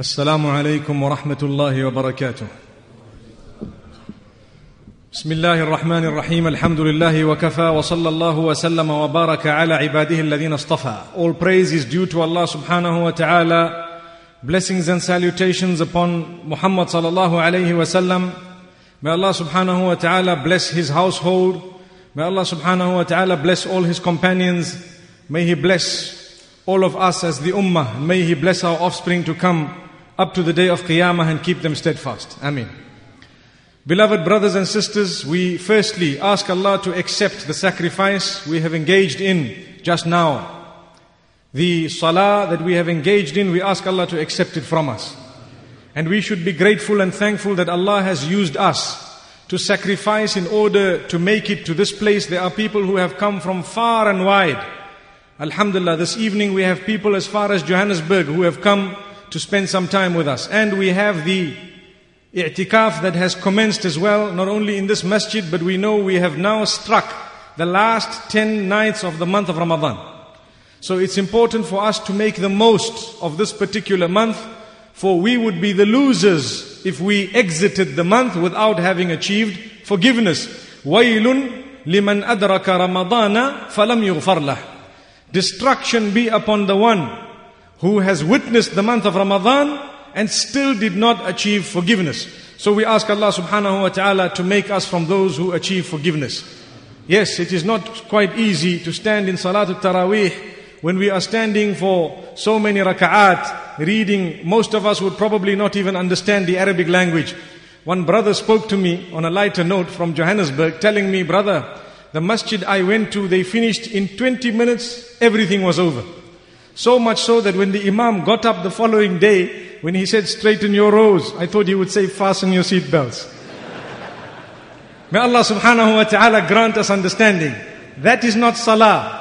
السلام عليكم ورحمة الله وبركاته. بسم الله الرحمن الرحيم الحمد لله وكفى وصلى الله وسلم وبارك على عباده الذين اصطفى. All praise is due to Allah subhanahu wa ta'ala. Blessings and salutations upon Muhammad sallallahu alayhi wa sallam. May Allah subhanahu wa ta'ala bless his household. May Allah subhanahu wa ta'ala bless all his companions. May he bless all of us as the ummah. May he bless our offspring to come up to the day of Qiyamah and keep them steadfast. Ameen. Beloved brothers and sisters, we firstly ask Allah to accept the sacrifice we have engaged in just now. The salah that we have engaged in, we ask Allah to accept it from us. And we should be grateful and thankful that Allah has used us to sacrifice in order to make it to this place. There are people who have come from far and wide. Alhamdulillah, this evening we have people as far as Johannesburg who have come to spend some time with us. And we have the i'tikaf that has commenced as well, not only in this masjid, but we know we have now struck the last 10 nights of the month of Ramadan. So it's important for us to make the most of this particular month, for we would be the losers if we exited the month without having achieved forgiveness. وَيْلٌ لِمَنْ أَدْرَكَ رَمَضَانَ فَلَمْ يُغْفَرْ لَهُ Destruction be upon the one who has witnessed the month of Ramadan and still did not achieve forgiveness. So we ask Allah subhanahu wa ta'ala to make us from those who achieve forgiveness. Yes, it is not quite easy to stand in Salatul Taraweeh when we are standing for so many raka'at, reading. Most of us would probably not even understand the Arabic language. One brother spoke to me on a lighter note from Johannesburg telling me, brother, the masjid I went to, they finished in 20 minutes, everything was over. So much so that when the Imam got up the following day, when he said, straighten your rows, I thought he would say, fasten your seat belts. May Allah subhanahu wa ta'ala grant us understanding. That is not salah.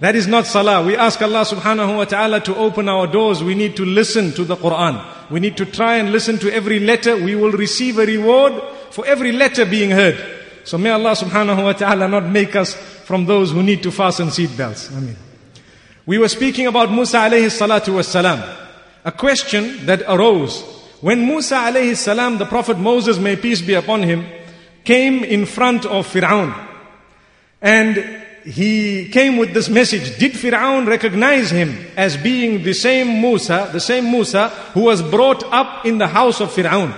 That is not salah. We ask Allah subhanahu wa ta'ala to open our doors. We need to listen to the Quran. We need to try and listen to every letter. We will receive a reward for every letter being heard. So may Allah subhanahu wa ta'ala not make us from those who need to fasten seat belts. Ameen. We were speaking about Musa alayhi salatu was salam. A question that arose when Musa alayhi salam, the Prophet Moses, may peace be upon him, came in front of Fir'aun. And he came with this message. Did Fir'aun recognize him as being the same Musa, the same Musa who was brought up in the house of Fir'aun?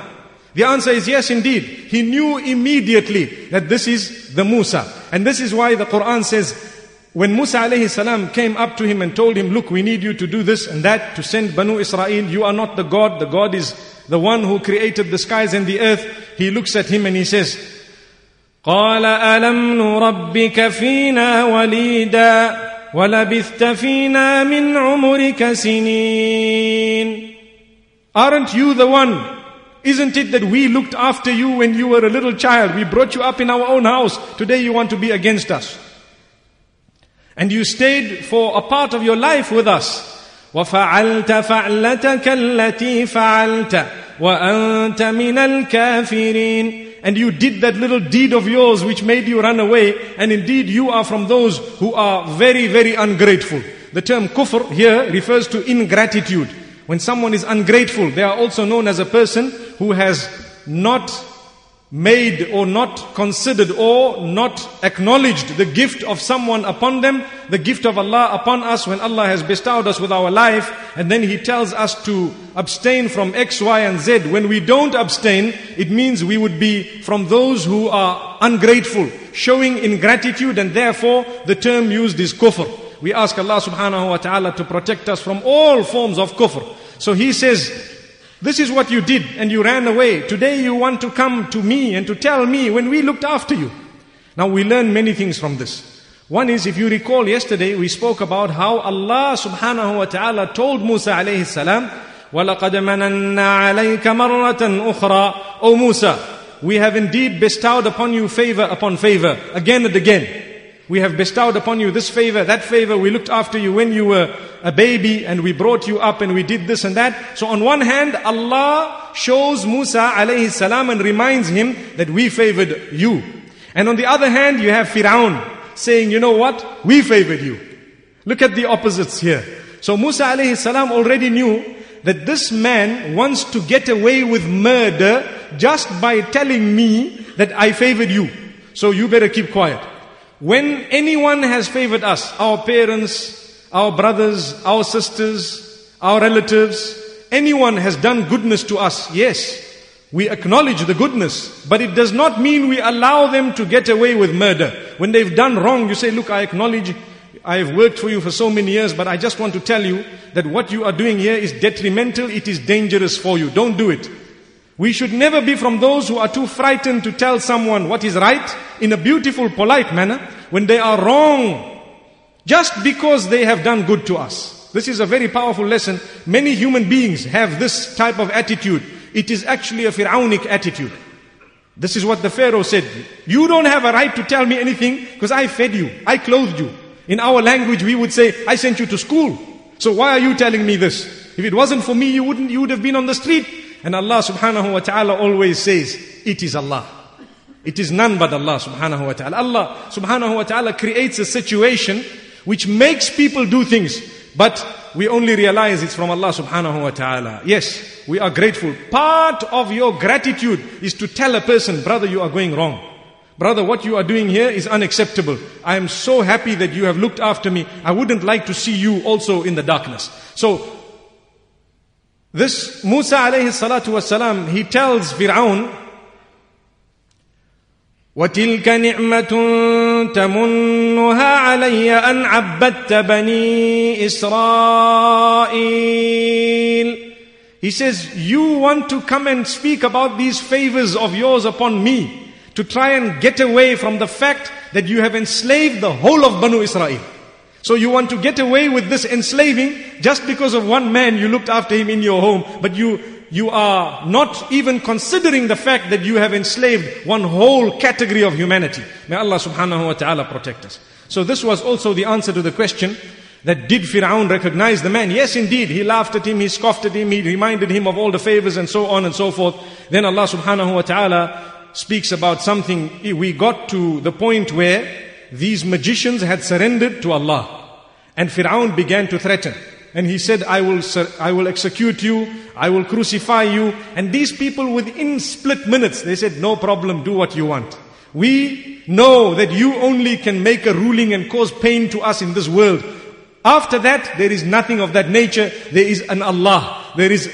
The answer is yes, indeed. He knew immediately that this is the Musa. And this is why the Quran says, when Musa alayhi salam came up to him and told him, look, we need you to do this and that, to send Banu Israel, you are not the God, the God is the one who created the skies and the earth. He looks at him and he says, قال ألم نربك فينا وليدا ولبثت فينا من عمرك سنين Aren't you the one? Isn't it that we looked after you when you were a little child? We brought you up in our own house. Today you want to be against us. And you stayed for a part of your life with us. وفعلت فعلتك التي فعلت وأنت من الكافرين and you did that little deed of yours which made you run away and indeed you are from those who are very very ungrateful the term kufr here refers to ingratitude when someone is ungrateful they are also known as a person who has not made or not considered or not acknowledged the gift of someone upon them, the gift of Allah upon us when Allah has bestowed us with our life, and then He tells us to abstain from X, Y, and Z. When we don't abstain, it means we would be from those who are ungrateful, showing ingratitude, and therefore the term used is kufr. We ask Allah subhanahu wa ta'ala to protect us from all forms of kufr. So He says, this is what you did and you ran away. Today you want to come to me and to tell me when we looked after you. Now we learn many things from this. One is, if you recall yesterday, we spoke about how Allah subhanahu wa ta'ala told Musa alayhi salam, وَلَقَدْ مَنَنَّا عَلَيْكَ مَرَّةً أُخْرَى O Musa, we have indeed bestowed upon you favor upon favor, again and again. We have bestowed upon you this favor, that favor. We looked after you when you were a baby and we brought you up and we did this and that. So on one hand, Allah shows Musa alayhi salam and reminds him that we favored you. And on the other hand, you have Fir'aun saying, you know what? We favored you. Look at the opposites here. So Musa alayhi salam already knew that this man wants to get away with murder just by telling me that I favored you. So you better keep quiet. When anyone has favored us, our parents, our brothers, our sisters, our relatives, anyone has done goodness to us, yes, we acknowledge the goodness, but it does not mean we allow them to get away with murder. When they've done wrong, you say, look, I acknowledge I have worked for you for so many years, but I just want to tell you that what you are doing here is detrimental, it is dangerous for you. Don't do it. We should never be from those who are too frightened to tell someone what is right in a beautiful, polite manner when they are wrong, just because they have done good to us. This is a very powerful lesson. Many human beings have this type of attitude. It is actually a Pharaonic attitude. This is what the Pharaoh said. You don't have a right to tell me anything because I fed you, I clothed you. In our language, we would say, I sent you to school. So why are you telling me this? If it wasn't for me, you wouldn't, you would have been on the street. And Allah subhanahu wa ta'ala always says, it is Allah. It is none but Allah subhanahu wa ta'ala. Allah subhanahu wa ta'ala creates a situation which makes people do things, but we only realize it's from Allah subhanahu wa ta'ala. Yes, we are grateful. Part of your gratitude is to tell a person, brother, you are going wrong. Brother, what you are doing here is unacceptable. I am so happy that you have looked after me. I wouldn't like to see you also in the darkness. So, this Musa alayhi salatu wasalam, he tells Fir'aun, وتلك نعمة تمنها علي أن عبدت بني إسرائيل He says, you want to come and speak about these favors of yours upon me to try and get away from the fact that you have enslaved the whole of Banu Israel. So you want to get away with this enslaving just because of one man you looked after him in your home, but you you are not even considering the fact that you have enslaved one whole category of humanity. May Allah subhanahu wa ta'ala protect us. So this was also the answer to the question that did Fir'aun recognize the man? Yes, indeed. He laughed at him, he scoffed at him, he reminded him of all the favors and so on and so forth. Then Allah subhanahu wa ta'ala speaks about something, we got to the point where these magicians had surrendered to Allah. And Fir'aun began to threaten. And he said, I will, I will execute you, I will crucify you. And these people within split minutes, they said, no problem, do what you want. We know that you only can make a ruling and cause pain to us in this world. After that, there is nothing of that nature. There is an Allah. There is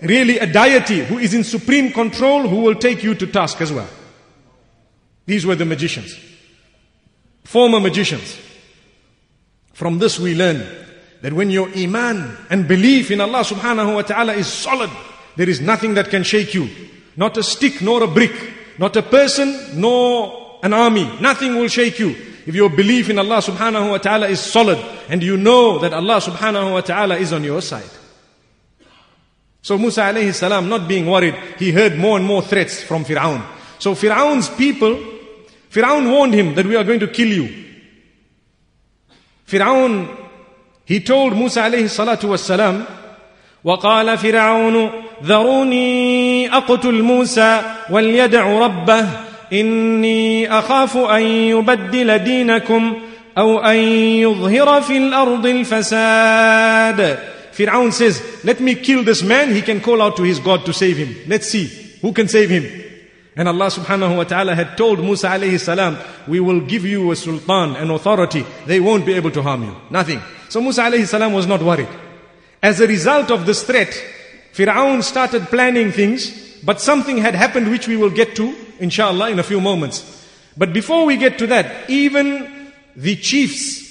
really a deity who is in supreme control who will take you to task as well. These were the magicians, former magicians. From this we learn that when your iman and belief in Allah subhanahu wa ta'ala is solid, there is nothing that can shake you. Not a stick nor a brick, not a person nor an army. Nothing will shake you. If your belief in Allah subhanahu wa ta'ala is solid and you know that Allah subhanahu wa ta'ala is on your side. So Musa alayhi salam, not being worried, he heard more and more threats from Fir'aun. So Fir'aun's people, Fir'aun warned him that we are going to kill you. Fir'aun, he told Musa alayhi salatu was salam, وقال فرعون ذروني اقتل موسى وليدع ربه اني اخاف ان يبدل دينكم او ان يظهر في الارض الفساد Fir'aun says, let me kill this man, he can call out to his God to save him. Let's see, who can save him? And Allah subhanahu wa ta'ala had told Musa alayhi salam, we will give you a sultan, an authority. They won't be able to harm you. Nothing. So Musa alayhi salam was not worried. As a result of this threat, Fir'aun started planning things, but something had happened which we will get to, inshallah, in a few moments. But before we get to that, even the chiefs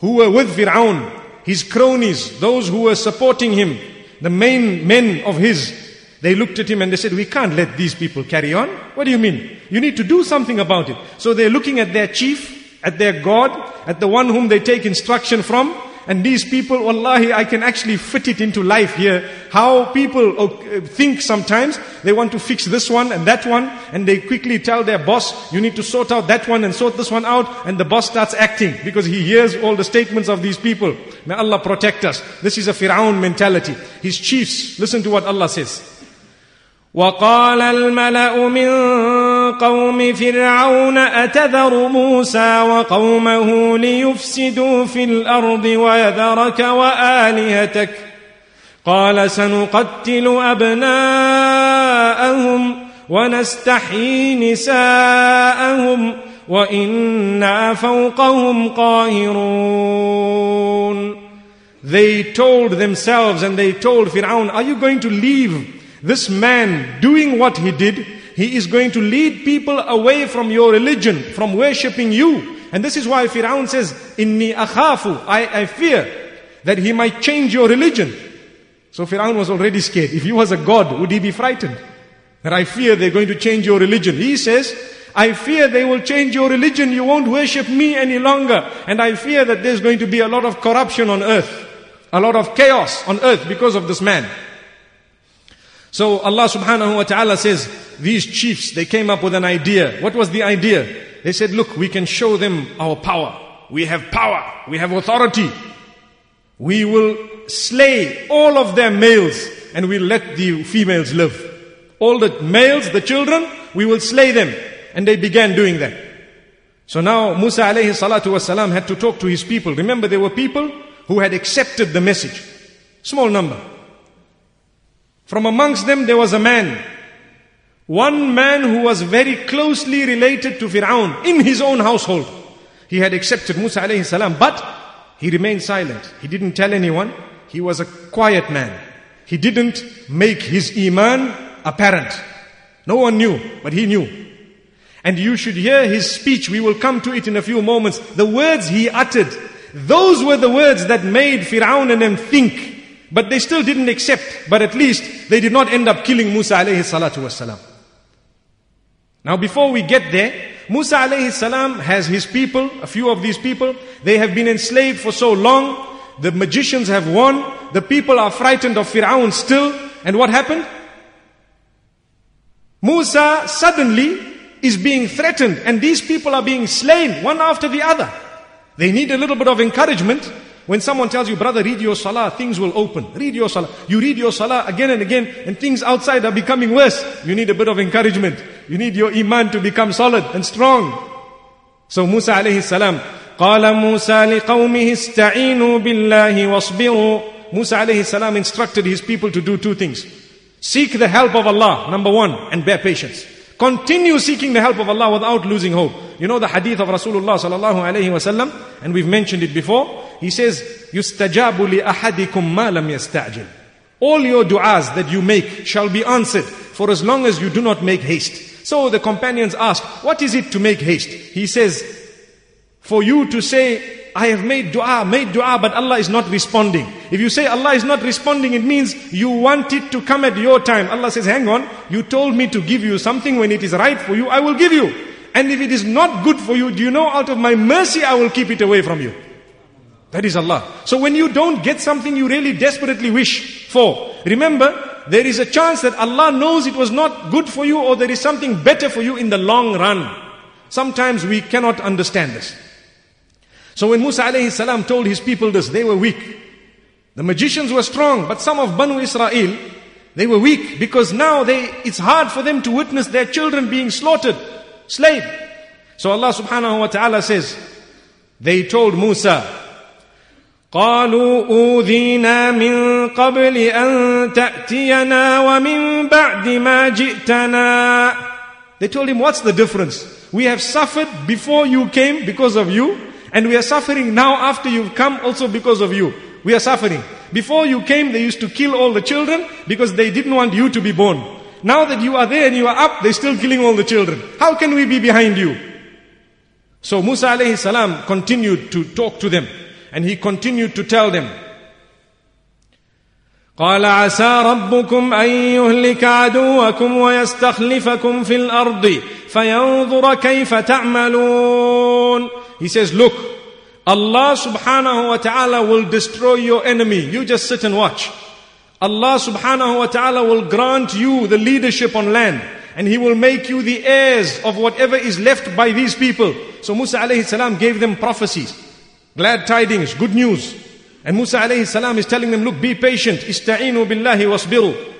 who were with Fir'aun, his cronies, those who were supporting him, the main men of his, they looked at him and they said, we can't let these people carry on. What do you mean? You need to do something about it. So they're looking at their chief, at their God, at the one whom they take instruction from, and these people, wallahi, I can actually fit it into life here. How people uh, think sometimes, they want to fix this one and that one, and they quickly tell their boss, you need to sort out that one and sort this one out, and the boss starts acting because he hears all the statements of these people. May Allah protect us. This is a Fir'aun mentality. His chiefs, listen to what Allah says. وقال الملأ من قوم فرعون أتذر موسى وقومه ليفسدوا في الأرض ويذرك وآلهتك؟ قال سنقتل أبناءهم ونستحيي نساءهم وإنا فوقهم قاهرون. They told themselves and they told Fir'aun, are you going to leave this man doing what he did? He is going to lead people away from your religion, from worshipping you. And this is why Fir'aun says, Inni akhafu, I, I fear that he might change your religion. So Fir'aun was already scared. If he was a god, would he be frightened? That I fear they're going to change your religion. He says, I fear they will change your religion. You won't worship me any longer. And I fear that there's going to be a lot of corruption on earth. A lot of chaos on earth because of this man. So Allah subhanahu wa ta'ala says, these chiefs, they came up with an idea. What was the idea? They said, look, we can show them our power. We have power. We have authority. We will slay all of their males and we'll let the females live. All the males, the children, we will slay them. And they began doing that. So now Musa alayhi salatu wasalam had to talk to his people. Remember there were people who had accepted the message. Small number. From amongst them there was a man. One man who was very closely related to Fir'aun in his own household. He had accepted Musa alayhi salam, but he remained silent. He didn't tell anyone. He was a quiet man. He didn't make his iman apparent. No one knew, but he knew. And you should hear his speech. We will come to it in a few moments. The words he uttered, those were the words that made Fir'aun and them think. But they still didn't accept. But at least they did not end up killing Musa alayhi salatu wasalam. Now before we get there, Musa alayhi salam has his people, a few of these people, they have been enslaved for so long, the magicians have won, the people are frightened of Fir'aun still, and what happened? Musa suddenly is being threatened and these people are being slain one after the other. They need a little bit of encouragement. When someone tells you, brother, read your salah, things will open. Read your salah. You read your salah again and again and things outside are becoming worse. You need a bit of encouragement. You need your iman to become solid and strong. So Musa alayhi salam, قال موسى لقومه استعينوا بالله واصبروا Musa alayhi salam instructed his people to do two things. Seek the help of Allah, number one, and bear patience. Continue seeking the help of Allah without losing hope. You know the hadith of Rasulullah sallallahu alayhi wasallam, and we've mentioned it before. He says, يُسْتَجَابُ لِأَحَدِكُمْ مَا لَمْ يَسْتَعْجِلْ All your du'as that you make shall be answered for as long as you do not make haste. So the companions ask, what is it to make haste? He says, for you to say, I have made dua, made dua, but Allah is not responding. If you say Allah is not responding, it means you want it to come at your time. Allah says, hang on, you told me to give you something when it is right for you, I will give you. And if it is not good for you, do you know out of my mercy I will keep it away from you. That is Allah. So when you don't get something you really desperately wish for, remember, there is a chance that Allah knows it was not good for you or there is something better for you in the long run. Sometimes we cannot understand this. So when Musa alayhi salam told his people this, they were weak. The magicians were strong, but some of Banu Israel, they were weak because now they, it's hard for them to witness their children being slaughtered, slayed. So Allah subhanahu wa ta'ala says, they told Musa, قالوا أوذينا من قبل أن تأتينا ومن بعد ما جئتنا They told him, what's the difference? We have suffered before you came because of you, and we are suffering now after you've come also because of you. We are suffering. Before you came, they used to kill all the children because they didn't want you to be born. Now that you are there and you are up, they're still killing all the children. How can we be behind you? So Musa alayhi salam continued to talk to them and he continued to tell them, قال عسى ربكم أن يهلك عدوكم ويستخلفكم في الأرض فينظر كيف تعملون he says, look, Allah subhanahu wa ta'ala will destroy your enemy. You just sit and watch. Allah subhanahu wa ta'ala will grant you the leadership on land. And He will make you the heirs of whatever is left by these people. So Musa alayhi salam gave them prophecies. Glad tidings, good news. And Musa alayhi salam is telling them, look, be patient. Ista'inu billahi wasbiru.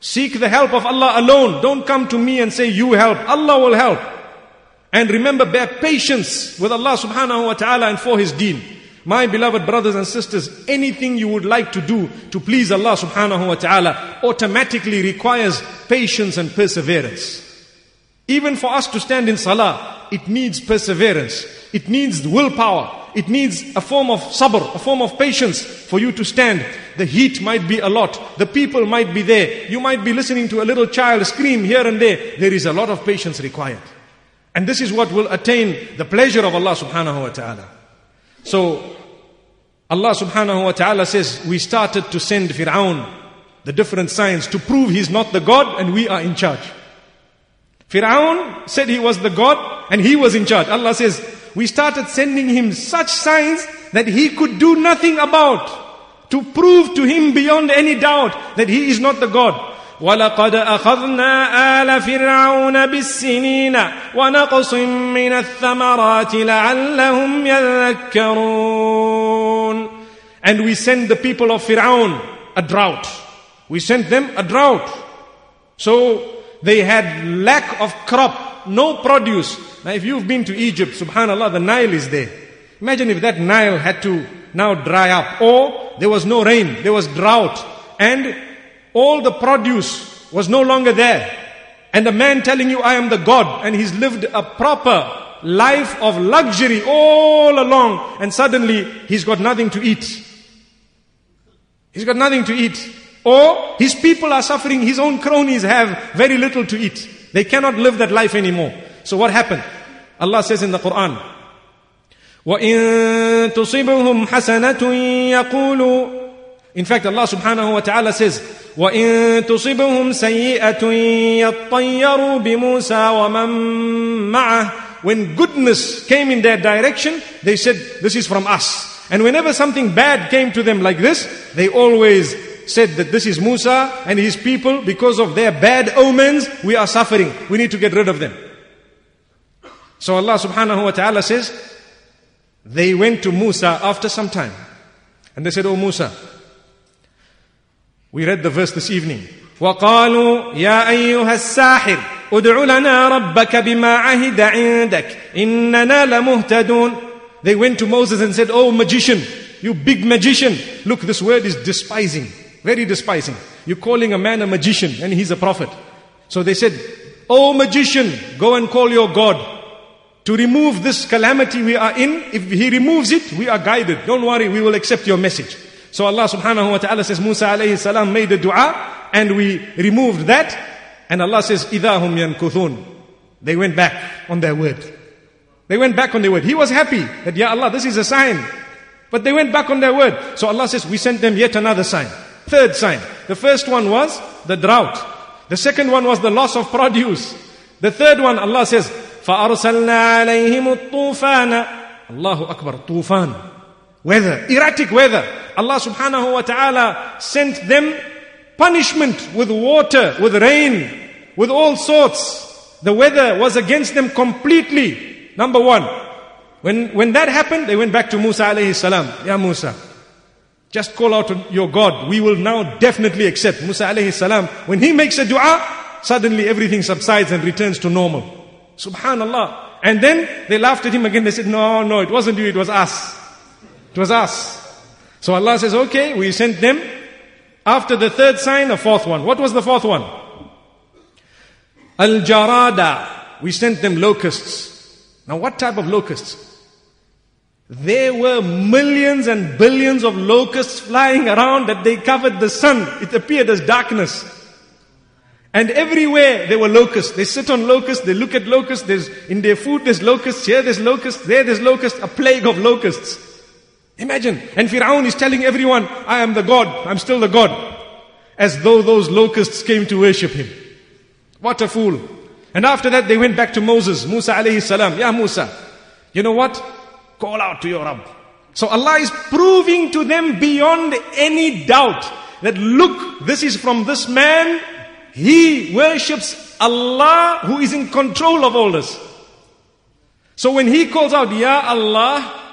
Seek the help of Allah alone. Don't come to me and say you help. Allah will help. And remember, bear patience with Allah subhanahu wa ta'ala and for His deen. My beloved brothers and sisters, anything you would like to do to please Allah subhanahu wa ta'ala automatically requires patience and perseverance. Even for us to stand in salah, it needs perseverance. It needs willpower. It needs a form of sabr, a form of patience for you to stand. The heat might be a lot. The people might be there. You might be listening to a little child scream here and there. There is a lot of patience required. And this is what will attain the pleasure of Allah subhanahu wa ta'ala. So, Allah subhanahu wa ta'ala says, we started to send Fir'aun the different signs to prove he's not the God and we are in charge. Fir'aun said he was the God and he was in charge. Allah says, we started sending him such signs that he could do nothing about to prove to him beyond any doubt that he is not the God. ولقد أخذنا آل فرعون بالسنين ونقص من الثمرات لعلهم يذكرون And we sent the people of Fir'aun a drought. We sent them a drought. So they had lack of crop, no produce. Now if you've been to Egypt, subhanAllah, the Nile is there. Imagine if that Nile had to now dry up or there was no rain, there was drought and all the produce was no longer there. And a man telling you, I am the God, and he's lived a proper life of luxury all along, and suddenly he's got nothing to eat. He's got nothing to eat. Or his people are suffering, his own cronies have very little to eat. They cannot live that life anymore. So what happened? Allah says in the Quran, وَإِن تُصِبْهُمْ حَسَنَةٌ يَقُولُوا In fact, Allah subhanahu wa ta'ala says, وإن تصبهم سيئة يطيروا بموسى ومن معه When goodness came in their direction, they said, this is from us. And whenever something bad came to them like this, they always said that this is Musa and his people, because of their bad omens, we are suffering. We need to get rid of them. So Allah subhanahu wa ta'ala says, they went to Musa after some time. And they said, Oh Musa, we read the verse this evening. وقالوا يا أيها الساحر ادع لنا ربك بما عهد عندك إننا لمهتدون They went to Moses and said, Oh magician, you big magician. Look, this word is despising, very despising. You're calling a man a magician and he's a prophet. So they said, Oh magician, go and call your God to remove this calamity we are in. If he removes it, we are guided. Don't worry, we will accept your message. So Allah subhanahu wa ta'ala says, Musa alayhi salam made a dua and we removed that. And Allah says, Idahum yankuthun. They went back on their word. They went back on their word. He was happy that, Ya Allah, this is a sign. But they went back on their word. So Allah says, we sent them yet another sign. Third sign. The first one was the drought. The second one was the loss of produce. The third one, Allah says, فأرسلنا عليهم الطوفان Allahu Akbar, tufan weather, erratic weather. Allah subhanahu wa ta'ala sent them punishment with water, with rain, with all sorts. The weather was against them completely. Number one. When, when that happened, they went back to Musa alayhi salam. Ya Musa, just call out to your God. We will now definitely accept. Musa alayhi salam, when he makes a dua, suddenly everything subsides and returns to normal. Subhanallah. And then they laughed at him again. They said, no, no, it wasn't you, it was us. It was us. So Allah says, okay, we sent them. After the third sign, a fourth one. What was the fourth one? Al Jarada. We sent them locusts. Now, what type of locusts? There were millions and billions of locusts flying around that they covered the sun. It appeared as darkness. And everywhere there were locusts. They sit on locusts, they look at locusts, there's in their food there's locusts, here there's locusts, there there's locusts, a plague of locusts. Imagine. And Fir'aun is telling everyone, I am the God, I'm still the God. As though those locusts came to worship him. What a fool. And after that they went back to Moses, Musa alayhi salam. Ya Musa, you know what? Call out to your Rabb. So Allah is proving to them beyond any doubt that look, this is from this man. He worships Allah who is in control of all this. So when he calls out, Ya Allah,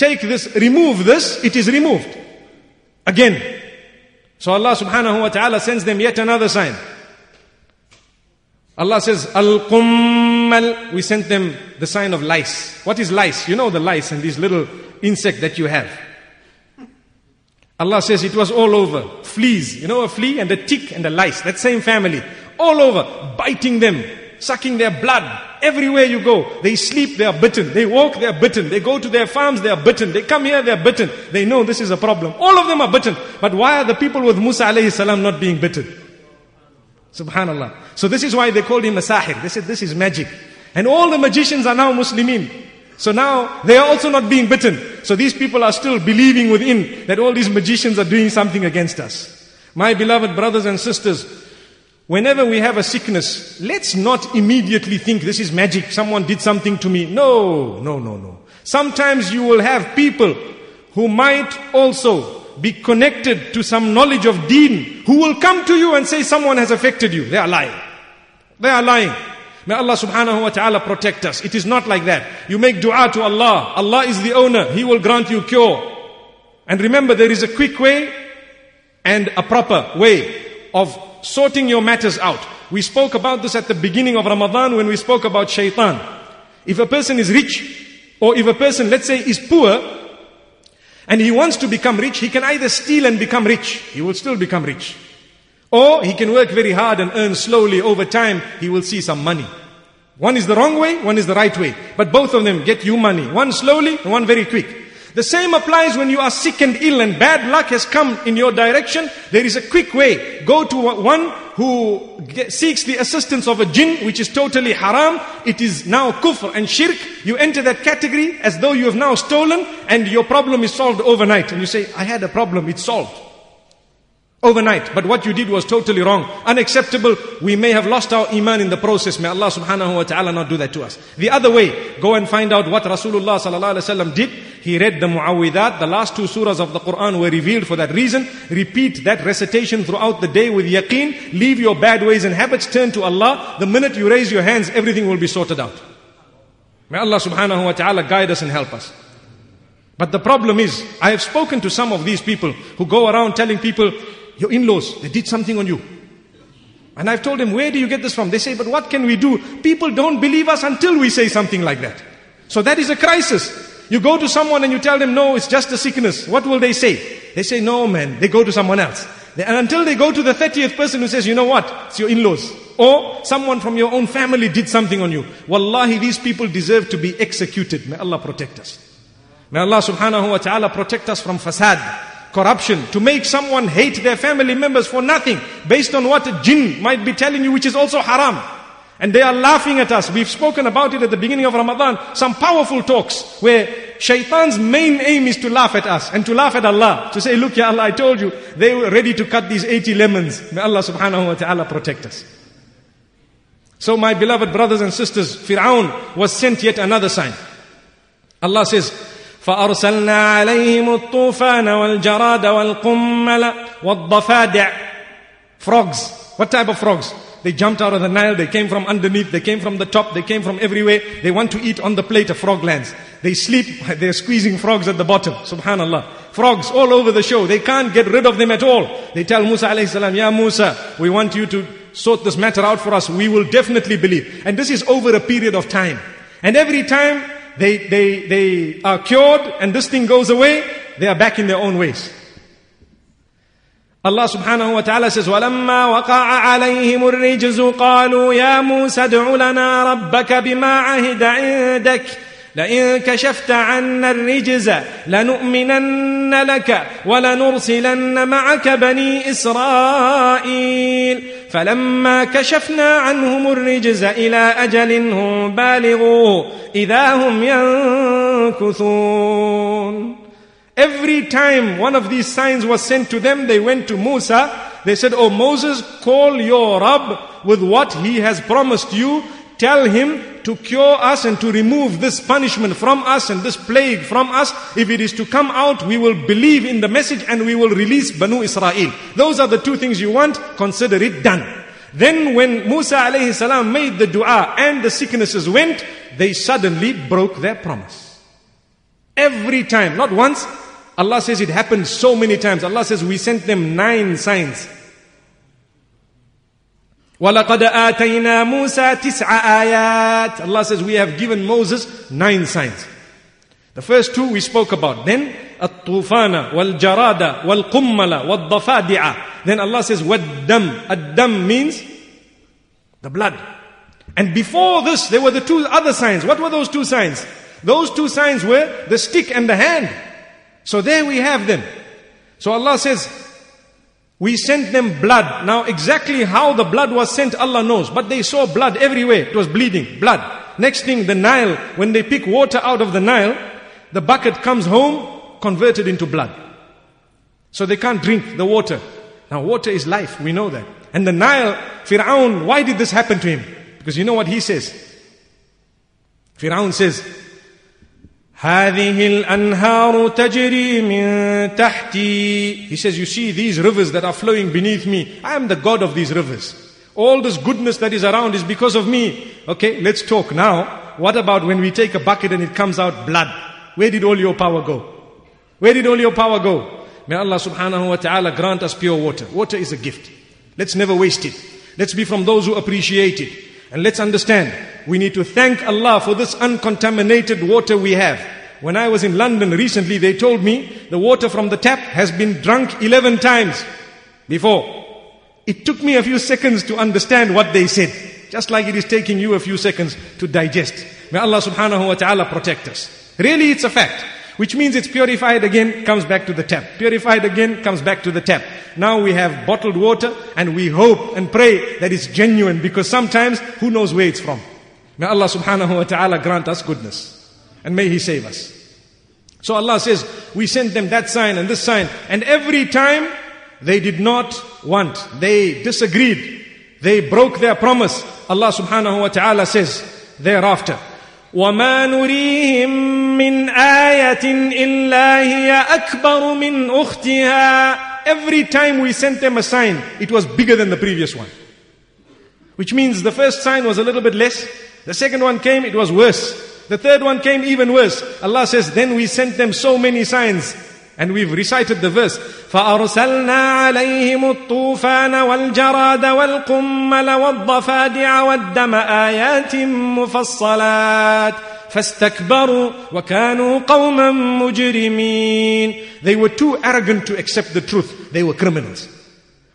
take this, remove this, it is removed. Again. So Allah subhanahu wa ta'ala sends them yet another sign. Allah says, Al-Qummal, we sent them the sign of lice. What is lice? You know the lice and these little insect that you have. Allah says it was all over. Fleas. You know a flea and a tick and a lice. That same family. All over. Biting them. Sucking their blood. Everywhere you go. They sleep, they are bitten. They walk, they are bitten. They go to their farms, they are bitten. They come here, they are bitten. They know this is a problem. All of them are bitten. But why are the people with Musa alayhi salam not being bitten? Subhanallah. So this is why they called him a sahir. They said this is magic. And all the magicians are now Muslimin. So now they are also not being bitten. So these people are still believing within that all these magicians are doing something against us. My beloved brothers and sisters, whenever we have a sickness, let's not immediately think this is magic. Someone did something to me. No, no, no, no. Sometimes you will have people who might also be connected to some knowledge of deen who will come to you and say someone has affected you. They are lying. They are lying. May Allah subhanahu wa ta'ala protect us. It is not like that. You make dua to Allah. Allah is the owner. He will grant you cure. And remember, there is a quick way and a proper way of sorting your matters out. We spoke about this at the beginning of Ramadan when we spoke about shaitan. If a person is rich, or if a person, let's say, is poor, and he wants to become rich, he can either steal and become rich. He will still become rich. Or he can work very hard and earn slowly over time, he will see some money. One is the wrong way, one is the right way. But both of them get you money. One slowly, one very quick. The same applies when you are sick and ill and bad luck has come in your direction. There is a quick way. Go to one who seeks the assistance of a jinn, which is totally haram. It is now kufr and shirk. You enter that category as though you have now stolen and your problem is solved overnight. And you say, I had a problem, it's solved overnight. But what you did was totally wrong, unacceptable. We may have lost our iman in the process. May Allah subhanahu wa ta'ala not do that to us. The other way, go and find out what Rasulullah sallallahu alaihi wasallam did. He read the muawwidat. The last two surahs of the Quran were revealed for that reason. Repeat that recitation throughout the day with yaqeen. Leave your bad ways and habits. Turn to Allah. The minute you raise your hands, everything will be sorted out. May Allah subhanahu wa ta'ala guide us and help us. But the problem is, I have spoken to some of these people who go around telling people, your in-laws, they did something on you. And I've told them, where do you get this from? They say, but what can we do? People don't believe us until we say something like that. So that is a crisis. You go to someone and you tell them, no, it's just a sickness. What will they say? They say, no, man. They go to someone else. And until they go to the 30th person who says, you know what? It's your in-laws. Or someone from your own family did something on you. Wallahi, these people deserve to be executed. May Allah protect us. May Allah subhanahu wa ta'ala protect us from fasad corruption, to make someone hate their family members for nothing, based on what a jinn might be telling you, which is also haram. And they are laughing at us. We've spoken about it at the beginning of Ramadan. Some powerful talks where shaitan's main aim is to laugh at us and to laugh at Allah. To say, look, Ya Allah, I told you, they were ready to cut these 80 lemons. May Allah subhanahu wa ta'ala protect us. So my beloved brothers and sisters, Fir'aun was sent yet another sign. Allah says, فأرسلنا عليهم الطوفان والجراد والقمل والضفادع frogs what type of frogs They jumped out of the Nile. They came from underneath. They came from the top. They came from everywhere. They want to eat on the plate of frog lands. They sleep. They're squeezing frogs at the bottom. Subhanallah. Frogs all over the show. They can't get rid of them at all. They tell Musa alayhi salam ya Musa we want you to sort this matter out for us. We will definitely believe. And this is over a period of time. And every time they, they, they are cured and this thing goes away, they are back in their own ways. Allah subhanahu wa ta'ala says, وَلَمَّا وَقَعَ عَلَيْهِمُ الرِّجْزُ قَالُوا يَا مُوسَى ادْعُ لَنَا رَبَّكَ بِمَا عَهِدَ عِندَكَ. لئن كشفت عنا الرجز لنؤمنن لك ولنرسلن معك بني إسرائيل. فلما كشفنا عنهم الرجز إلى أجل هم بالغوه إذا هم ينكثون. Every time one of these signs was sent to them, they went to Musa. They said, Oh Moses, call your Rabb with what he has promised you Tell him to cure us and to remove this punishment from us and this plague from us. If it is to come out, we will believe in the message and we will release Banu Israel. Those are the two things you want. Consider it done. Then when Musa alayhi salam made the dua and the sicknesses went, they suddenly broke their promise. Every time, not once. Allah says it happened so many times. Allah says we sent them nine signs. وَلَقَدْ آتَيْنَا مُوسَى تِسْعَ آيَاتٍ Allah says, we have given Moses nine signs. The first two we spoke about. Then, الطوفان والجراد والقمل والضفادع. Then Allah says, وَالدَّمْ Ad-dam means the blood. And before this, there were the two other signs. What were those two signs? Those two signs were the stick and the hand. So there we have them. So Allah says, we sent them blood. Now exactly how the blood was sent, Allah knows. But they saw blood everywhere. It was bleeding, blood. Next thing, the Nile, when they pick water out of the Nile, the bucket comes home, converted into blood. So they can't drink the water. Now water is life, we know that. And the Nile, Fir'aun, why did this happen to him? Because you know what he says? Fir'aun says, هذه الأنهار تجري من تحتي He says, you see these rivers that are flowing beneath me. I am the God of these rivers. All this goodness that is around is because of me. Okay, let's talk now. What about when we take a bucket and it comes out blood? Where did all your power go? Where did all your power go? May Allah subhanahu wa ta'ala grant us pure water. Water is a gift. Let's never waste it. Let's be from those who appreciate it. And let's understand, we need to thank Allah for this uncontaminated water we have. When I was in London recently, they told me the water from the tap has been drunk 11 times before. It took me a few seconds to understand what they said. Just like it is taking you a few seconds to digest. May Allah subhanahu wa ta'ala protect us. Really, it's a fact. Which means it's purified again, comes back to the tap. Purified again, comes back to the tap. Now we have bottled water and we hope and pray that it's genuine because sometimes who knows where it's from. May Allah subhanahu wa ta'ala grant us goodness. And may He save us. So Allah says, we sent them that sign and this sign. And every time they did not want. They disagreed. They broke their promise. Allah subhanahu wa ta'ala says thereafter, وما نريهم من آية إلا هي أكبر من أختها Every time we sent them a sign, it was bigger than the previous one. Which means the first sign was a little bit less. The second one came, it was worse. The third one came even worse. Allah says, then we sent them so many signs. And we've recited the verse. فأرسلنا عليهم الطوفان والجراد والقمل والضفادع والدم آيات مفصلات فاستكبروا وكانوا قوما مجرمين They were too arrogant to accept the truth. They were criminals.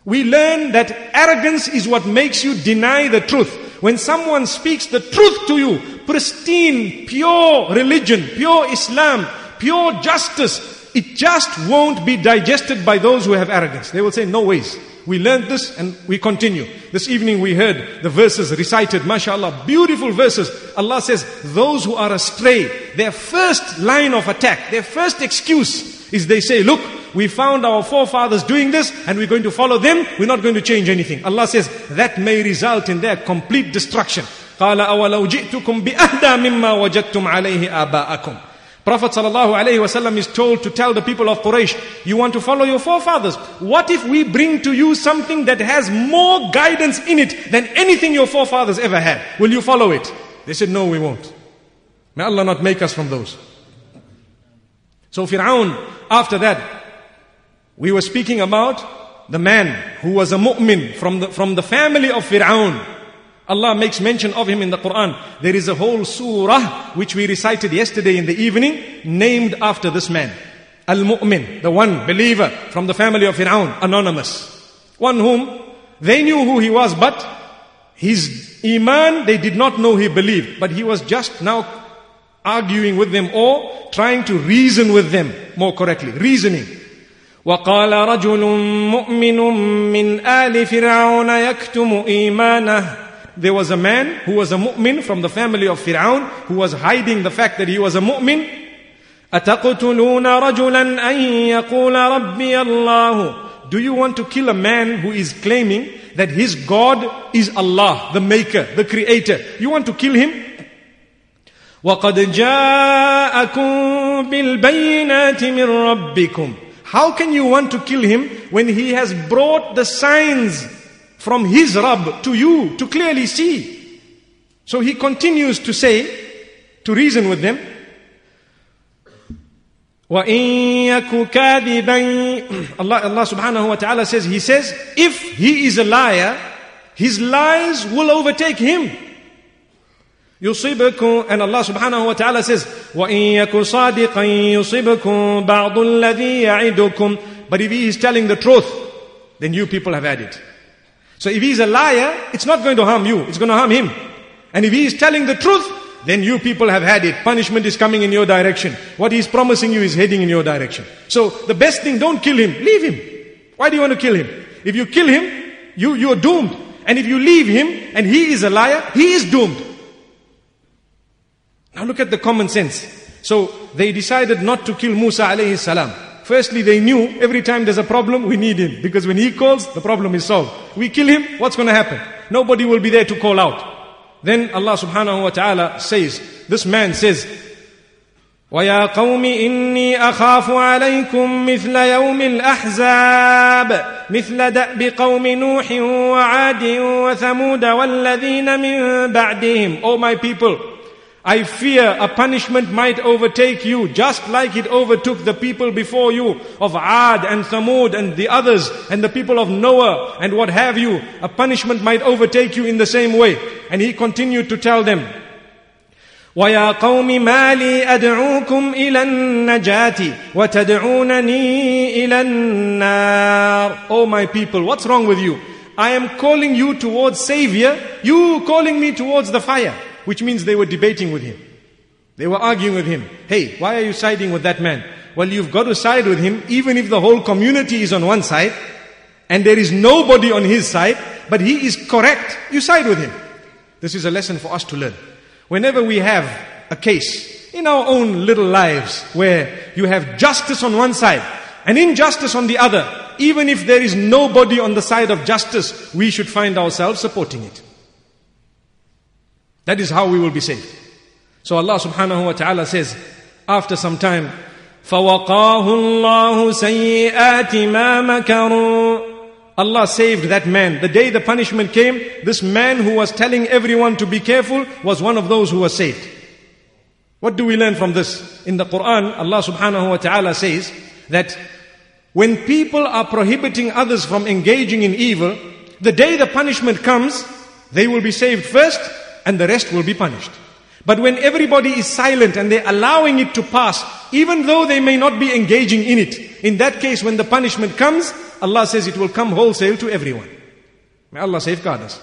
We learn that arrogance is what makes you deny the truth. When someone speaks the truth to you, pristine, pure religion, pure Islam, pure justice, it just won't be digested by those who have arrogance. They will say, no ways. We learned this and we continue. This evening we heard the verses recited, mashallah, beautiful verses. Allah says, those who are astray, their first line of attack, their first excuse is they say, look, we found our forefathers doing this and we're going to follow them. We're not going to change anything. Allah says, that may result in their complete destruction. قال أولو جئتكم بأهدى مما وجدتم عليه آباءكم Prophet ﷺ is told to tell the people of Quraysh, you want to follow your forefathers. What if we bring to you something that has more guidance in it than anything your forefathers ever had? Will you follow it? They said, no, we won't. May Allah not make us from those. So Fir'aun, after that, we were speaking about the man who was a mu'min from the, from the family of Fir'aun. Allah makes mention of him in the Quran. There is a whole surah which we recited yesterday in the evening named after this man. Al-Mu'min, the one believer from the family of Fir'aun, anonymous. One whom they knew who he was, but his iman, they did not know he believed. But he was just now arguing with them or trying to reason with them more correctly. Reasoning. وقال رجل مؤمن من آل فرعون يكتم إيمانه there was a man who was a mu'min from the family of Fir'aun who was hiding the fact that he was a mu'min. أتقتلون رجلا أن يقول ربي الله Do you want to kill a man who is claiming that his God is Allah, the maker, the creator? You want to kill him? وقد جاءكم بالبينات من ربكم How can you want to kill him when he has brought the signs from his Rabb to you to clearly see. So he continues to say, to reason with them, Allah, Allah subhanahu wa ta'ala says, He says, if he is a liar, his lies will overtake him. يصيبكم and Allah subhanahu wa ta'ala says وَإِن يَكُ صَادِقًا يُصِبْكُم بَعْضُ الَّذِي يَعِدُكُم But if he is telling the truth, then you people have had it. So if he is a liar, it's not going to harm you, it's going to harm him. And if he is telling the truth, then you people have had it. Punishment is coming in your direction. What he's promising you is heading in your direction. So the best thing, don't kill him, leave him. Why do you want to kill him? If you kill him, you, you are doomed. And if you leave him and he is a liar, he is doomed. Now look at the common sense. So they decided not to kill Musa alayhi salam. Firstly, they knew every time there's a problem, we need him. Because when he calls, the problem is solved. We kill him, what's going to happen? Nobody will be there to call out. Then Allah subhanahu wa ta'ala says, this man says, ويا قوم إني أخاف عليكم مثل يوم الأحزاب مثل دأب قوم نوح وعاد وثمود والذين من بعدهم O my people, I fear a punishment might overtake you just like it overtook the people before you of Ad and Thamud and the others and the people of Noah and what have you. A punishment might overtake you in the same way. And he continued to tell them, ويا قوم ما لي أدعوكم إلى النجاة وتدعونني إلى النار Oh my people, what's wrong with you? I am calling you towards Savior, you calling me towards the fire which means they were debating with him. They were arguing with him. Hey, why are you siding with that man? Well, you've got to side with him even if the whole community is on one side and there is nobody on his side, but he is correct. You side with him. This is a lesson for us to learn. Whenever we have a case in our own little lives where you have justice on one side and injustice on the other, even if there is nobody on the side of justice, we should find ourselves supporting it. That is how we will be saved. So Allah subhanahu wa ta'ala says, after some time, فَوَقَاهُ اللَّهُ سَيِّئَاتِ مَا مَكَرُوا Allah saved that man. The day the punishment came, this man who was telling everyone to be careful was one of those who was saved. What do we learn from this? In the Quran, Allah subhanahu wa ta'ala says that when people are prohibiting others from engaging in evil, the day the punishment comes, they will be saved first and the rest will be punished. But when everybody is silent and they're allowing it to pass, even though they may not be engaging in it, in that case, when the punishment comes, Allah says it will come wholesale to everyone. May Allah safeguard us.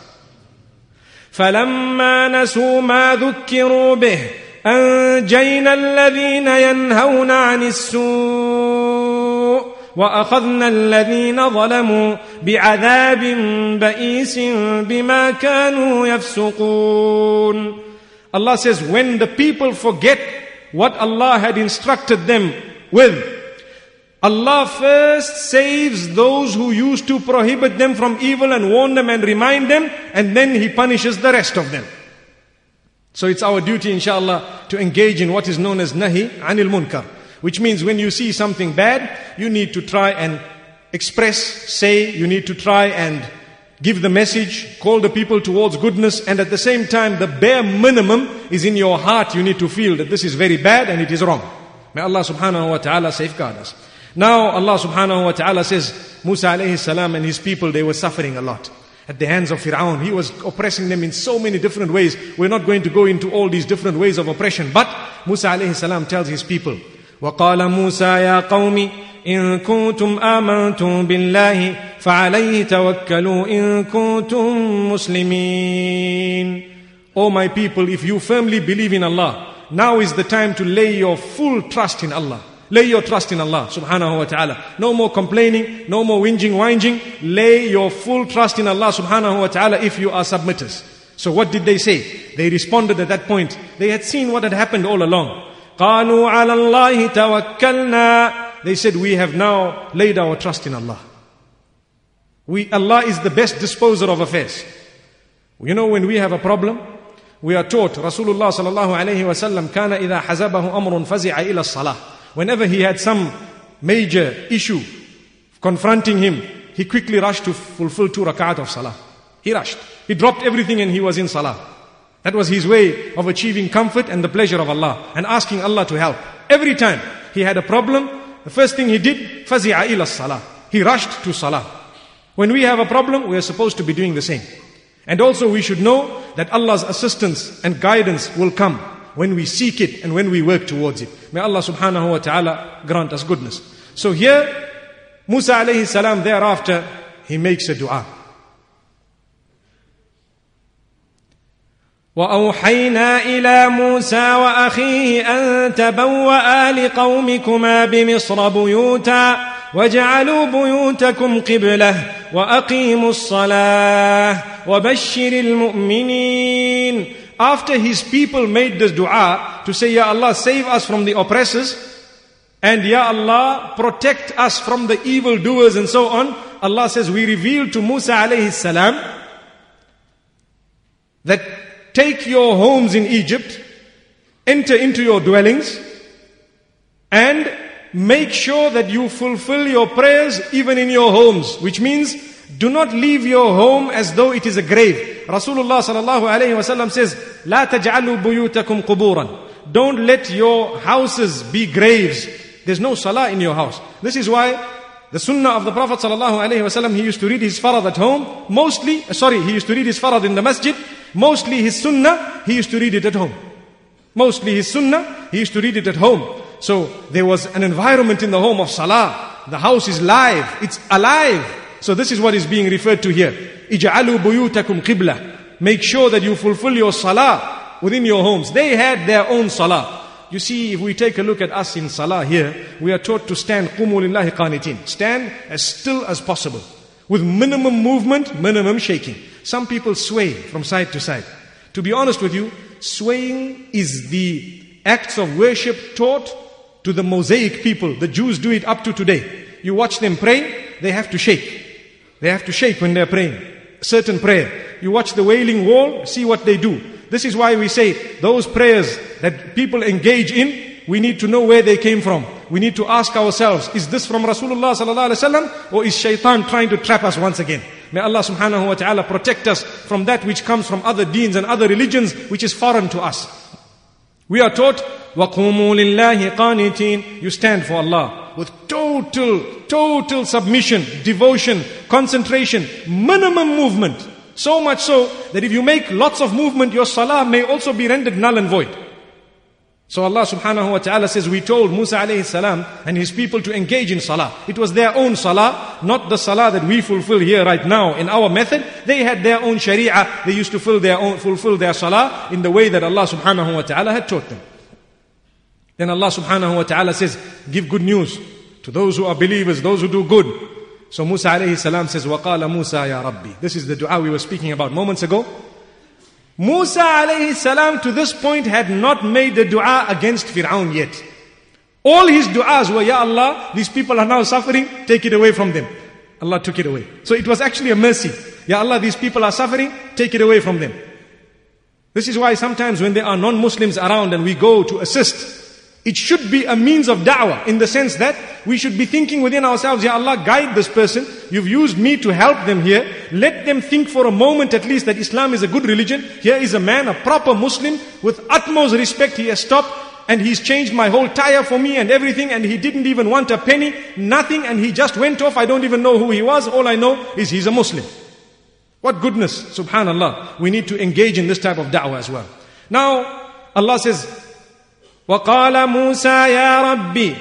فلما نسوا ما ذكروا به أنجينا الذين ينهون عن السوء وأخذنا الذين ظلموا بعذاب بئيس بما كانوا يفسقون Allah says when the people forget what Allah had instructed them with Allah first saves those who used to prohibit them from evil and warn them and remind them and then He punishes the rest of them. So it's our duty inshallah to engage in what is known as nahi anil munkar. Which means when you see something bad, you need to try and express, say, you need to try and give the message, call the people towards goodness, and at the same time, the bare minimum is in your heart. You need to feel that this is very bad and it is wrong. May Allah subhanahu wa ta'ala safeguard us. Now Allah subhanahu wa ta'ala says, Musa alayhi salam and his people, they were suffering a lot at the hands of Fir'aun. He was oppressing them in so many different ways. We're not going to go into all these different ways of oppression. But Musa alayhi salam tells his people, وقال موسى يا قوم إن كنتم آمنتم بالله فعليه توكلوا إن كنتم مسلمين O my people, if you firmly believe in Allah, now is the time to lay your full trust in Allah. Lay your trust in Allah subhanahu wa ta'ala. No more complaining, no more whinging, whinging. Lay your full trust in Allah subhanahu wa ta'ala if you are submitters. So what did they say? They responded at that point. They had seen what had happened all along. قالوا على الله توكلنا They said, we have now laid our trust in Allah. We, Allah is the best disposer of affairs. You know, when we have a problem, we are taught, Rasulullah sallallahu alayhi wa sallam, كان إذا حزبه أمر فزع إلى الصلاة. Whenever he had some major issue confronting him, he quickly rushed to fulfill two rakat of salah. He rushed. He dropped everything and he was in salah. That was his way of achieving comfort and the pleasure of Allah and asking Allah to help. Every time he had a problem, the first thing he did, فَزِعَ إِلَى الصَّلَاةِ He rushed to salah. When we have a problem, we are supposed to be doing the same. And also we should know that Allah's assistance and guidance will come when we seek it and when we work towards it. May Allah subhanahu wa ta'ala grant us goodness. So here, Musa alayhi salam thereafter, he makes a dua. واوحينا إلى موسى واخيه ان تبوا لقومكما بمصر بيوتا واجعلوا بيوتكم قبله واقيموا الصلاه وبشر المؤمنين After his people made this dua to say, Ya Allah, save us from the oppressors, and Ya Allah, protect us from the evil doers and so on, Allah says, we revealed to Musa alayhi salam that Take your homes in Egypt, enter into your dwellings, and make sure that you fulfill your prayers even in your homes, which means do not leave your home as though it is a grave. Rasulullah sallallahu alayhi wasallam says, "La taj'alu buyutakum quburan." Don't let your houses be graves. There's no salah in your house. This is why the sunnah of the Prophet sallallahu alayhi wasallam, he used to read his farad at home. Mostly, sorry, he used to read his farad in the masjid. Mostly his sunnah, he used to read it at home. Mostly his sunnah, he used to read it at home. So there was an environment in the home of salah. The house is live, it's alive. So this is what is being referred to here. Ij'alu buyutakum qibla. Make sure that you fulfill your salah within your homes. They had their own salah. You see, if we take a look at us in salah here, we are taught to stand lillahi qanitin. Stand as still as possible. With minimum movement, minimum shaking. Some people sway from side to side. To be honest with you, swaying is the acts of worship taught to the Mosaic people. The Jews do it up to today. You watch them pray, they have to shake. They have to shake when they're praying. certain prayer. You watch the wailing wall, see what they do. This is why we say those prayers that people engage in, we need to know where they came from. We need to ask ourselves, is this from Rasulullah or is shaitan trying to trap us once again? May Allah subhanahu wa ta'ala protect us from that which comes from other deens and other religions which is foreign to us. We are taught, وَقُومُوا لِلَّهِ قَانِتِينَ You stand for Allah with total, total submission, devotion, concentration, minimum movement. So much so that if you make lots of movement, your salah may also be rendered null and void. So Allah subhanahu wa ta'ala says, we told Musa alayhi salam and his people to engage in salah. It was their own salah, not the salah that we fulfill here right now in our method. They had their own sharia. They used to fulfill their own, fulfill their salah in the way that Allah subhanahu wa ta'ala had taught them. Then Allah subhanahu wa ta'ala says, give good news to those who are believers, those who do good. So Musa alayhi salam says, وَقَالَ مُوسَى يَا رَبِّي This is the dua we were speaking about moments ago. Musa alayhi salam to this point had not made the dua against Fir'aun yet. All his du'as were, Ya Allah, these people are now suffering, take it away from them. Allah took it away. So it was actually a mercy. Ya Allah, these people are suffering, take it away from them. This is why sometimes when there are non-Muslims around and we go to assist, it should be a means of da'wah in the sense that we should be thinking within ourselves, Ya Allah, guide this person. You've used me to help them here. Let them think for a moment at least that Islam is a good religion. Here is a man, a proper Muslim, with utmost respect. He has stopped and he's changed my whole tire for me and everything and he didn't even want a penny, nothing and he just went off. I don't even know who he was. All I know is he's a Muslim. What goodness, subhanallah. We need to engage in this type of da'wah as well. Now, Allah says, وقال موسى يا ربي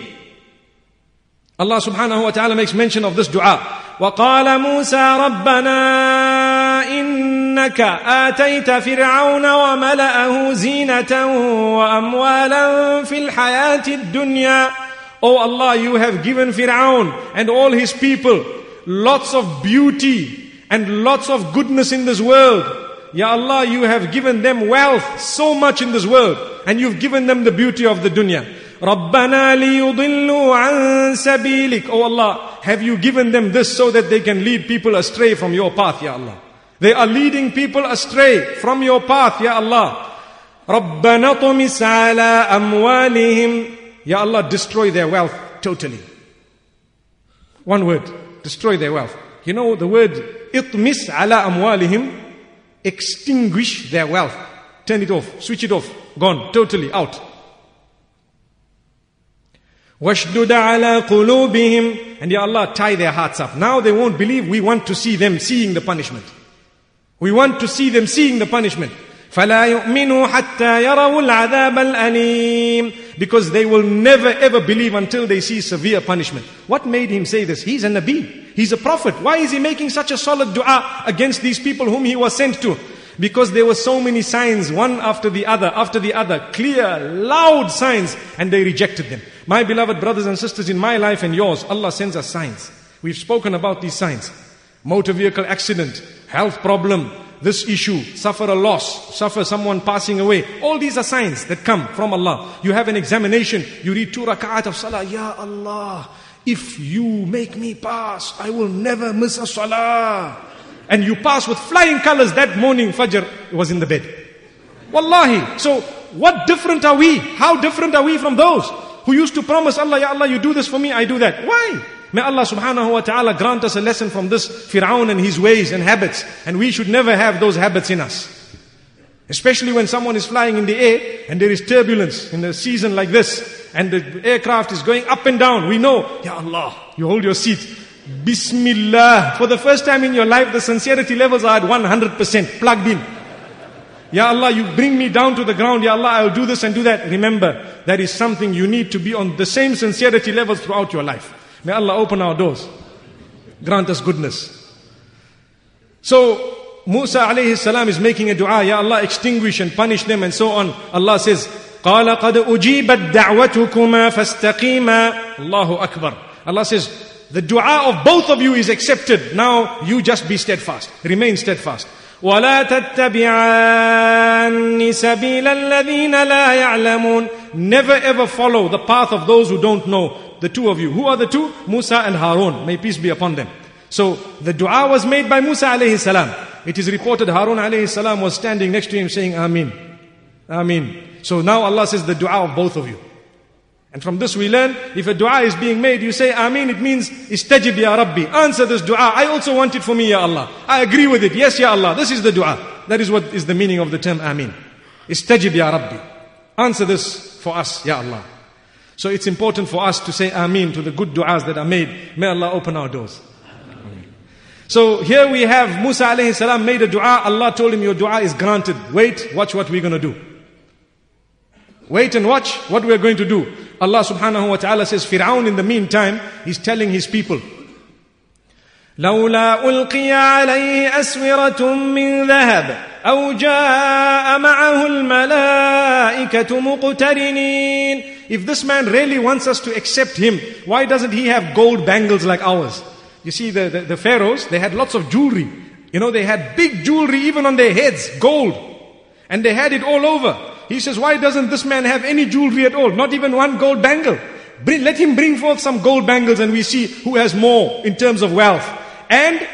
Allah subhanahu wa ta'ala makes mention of this dua. وقال موسى ربنا إنك آتيت فرعون وملأه زينة وأموالا في الحياة الدنيا Oh Allah, you have given Fir'aun and all his people lots of beauty and lots of goodness in this world. Ya Allah, you have given them wealth, so much in this world and you've given them the beauty of the dunya. رَبَّنَا لِيُضِلُّوا عَن سَبِيلِكَ Oh Allah, have you given them this so that they can lead people astray from your path, Ya Allah? They are leading people astray from your path, Ya Allah. رَبَّنَا طُمِسْ عَلَىٰ أَمْوَالِهِمْ Ya Allah, destroy their wealth totally. One word, destroy their wealth. You know the word اطمس على أموالهم extinguish their wealth. Turn it off, switch it off, gone, totally out. وَاشْدُدَ عَلَىٰ قُلُوبِهِمْ And Ya Allah, tie their hearts up. Now they won't believe, we want to see them seeing the punishment. We want to see them seeing the punishment. فلا يؤمنوا حتى يروا العذاب الأليم because they will never ever believe until they see severe punishment. What made him say this? He's a Nabi. He's a prophet. Why is he making such a solid dua against these people whom he was sent to? Because there were so many signs, one after the other, after the other, clear, loud signs, and they rejected them. My beloved brothers and sisters, in my life and yours, Allah sends us signs. We've spoken about these signs. Motor vehicle accident, health problem, this issue, suffer a loss, suffer someone passing away. All these are signs that come from Allah. You have an examination, you read two rak'at of salah. Ya Allah, if you make me pass, I will never miss a salah. And you pass with flying colors that morning, Fajr was in the bed. Wallahi. So, what different are we? How different are we from those who used to promise Allah, Ya Allah, you do this for me, I do that. Why? May Allah subhanahu wa ta'ala grant us a lesson from this Fir'aun and his ways and habits. And we should never have those habits in us. Especially when someone is flying in the air and there is turbulence in a season like this and the aircraft is going up and down. We know, Ya Allah, you hold your seat. Bismillah. For the first time in your life, the sincerity levels are at 100% plugged in. Ya Allah, you bring me down to the ground. Ya Allah, I'll do this and do that. Remember, that is something you need to be on the same sincerity levels throughout your life. May Allah open our doors. Grant us goodness. So, Musa alayhi salam is making a dua, Ya Allah, extinguish and punish them and so on. Allah says, قال قد أجيبت دعوتكما فاستقيما الله أكبر Allah says, the dua of both of you is accepted. Now you just be steadfast. Remain steadfast. ولا تتبعان سبيل الذين لا يعلمون Never ever follow the path of those who don't know. The two of you. Who are the two? Musa and Harun. May peace be upon them. So the dua was made by Musa alayhi salam. It is reported Harun alayhi salam was standing next to him saying Ameen. Ameen. So now Allah says the dua of both of you. And from this we learn, if a dua is being made, you say Ameen, it means Istajib ya Rabbi. Answer this dua. I also want it for me, Ya Allah. I agree with it. Yes, Ya Allah. This is the dua. That is what is the meaning of the term Ameen. Istajib ya Rabbi. Answer this for us, Ya Allah. So it's important for us to say Ameen to the good du'as that are made. May Allah open our doors. So here we have Musa alayhi salam made a dua. Allah told him, Your dua is granted. Wait, watch what we're going to do. Wait and watch what we're going to do. Allah subhanahu wa ta'ala says, Fir'aun in the meantime, he's telling his people, لولا ألقي عليه أسورة من ذهب أو جاء معه الملائكة مقترنين If this man really wants us to accept him, why doesn't he have gold bangles like ours? You see, the, the, the pharaohs, they had lots of jewelry. You know, they had big jewelry even on their heads, gold. And they had it all over. He says, why doesn't this man have any jewelry at all? Not even one gold bangle. Bring, let him bring forth some gold bangles and we see who has more in terms of wealth. And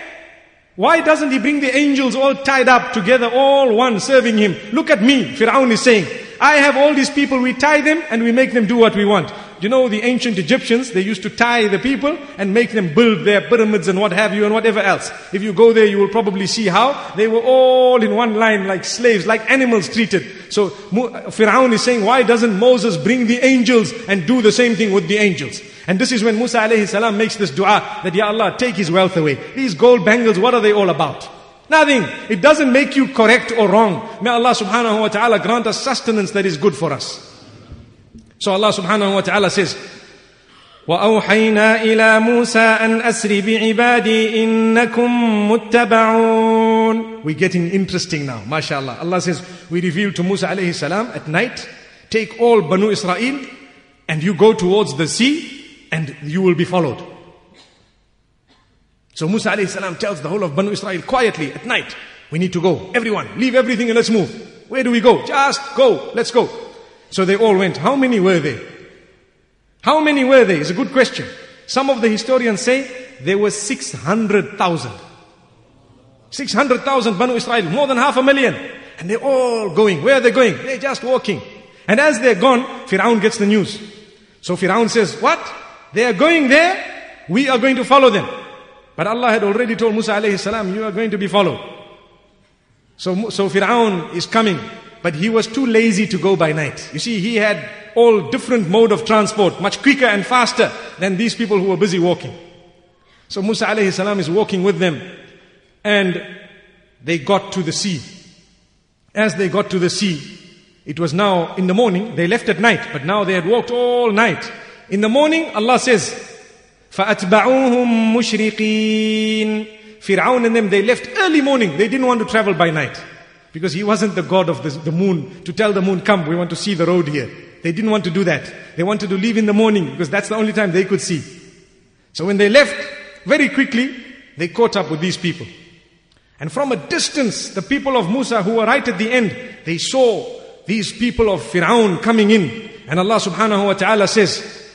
why doesn't he bring the angels all tied up together, all one serving him? Look at me, Fir'aun is saying. I have all these people, we tie them and we make them do what we want. You know, the ancient Egyptians, they used to tie the people and make them build their pyramids and what have you and whatever else. If you go there, you will probably see how they were all in one line like slaves, like animals treated. So, Fir'aun is saying, why doesn't Moses bring the angels and do the same thing with the angels? And this is when Musa alayhi salam makes this dua that, Ya Allah, take his wealth away. These gold bangles, what are they all about? Nothing. It doesn't make you correct or wrong. May Allah subhanahu wa ta'ala grant us sustenance that is good for us. So Allah subhanahu wa ta'ala says, وأوحينا إلى موسى أن أسر بعبادي إنكم متبعون We're getting interesting now, mashallah. Allah says, we revealed to Musa alayhi salam at night, take all Banu Israel and you go towards the sea and you will be followed. So Musa alayhi salam tells the whole of Banu Israel quietly at night, we need to go. Everyone, leave everything and let's move. Where do we go? Just go. Let's go. So they all went. How many were there? How many were they? It's a good question. Some of the historians say there were 600,000. 600,000 Banu Israel, more than half a million. And they're all going. Where are they going? They're just walking. And as they're gone, Firaun gets the news. So Firaun says, what? They are going there, we are going to follow them. But Allah had already told Musa alayhi salam, you are going to be followed. So, so Fir'aun is coming, but he was too lazy to go by night. You see, he had all different mode of transport, much quicker and faster than these people who were busy walking. So Musa alayhi salam is walking with them. And they got to the sea. As they got to the sea, it was now in the morning. They left at night, but now they had walked all night. In the morning, Allah says, فَأَتْبَعُوهُمْ مُشْرِقِينَ Fir'aun and them, they left early morning. They didn't want to travel by night. Because he wasn't the God of the, the moon to tell the moon, come, we want to see the road here. They didn't want to do that. They wanted to leave in the morning because that's the only time they could see. So when they left, very quickly, they caught up with these people. And from a distance, the people of Musa who were right at the end, they saw these people of Fir'aun coming in. And Allah subhanahu wa ta'ala says,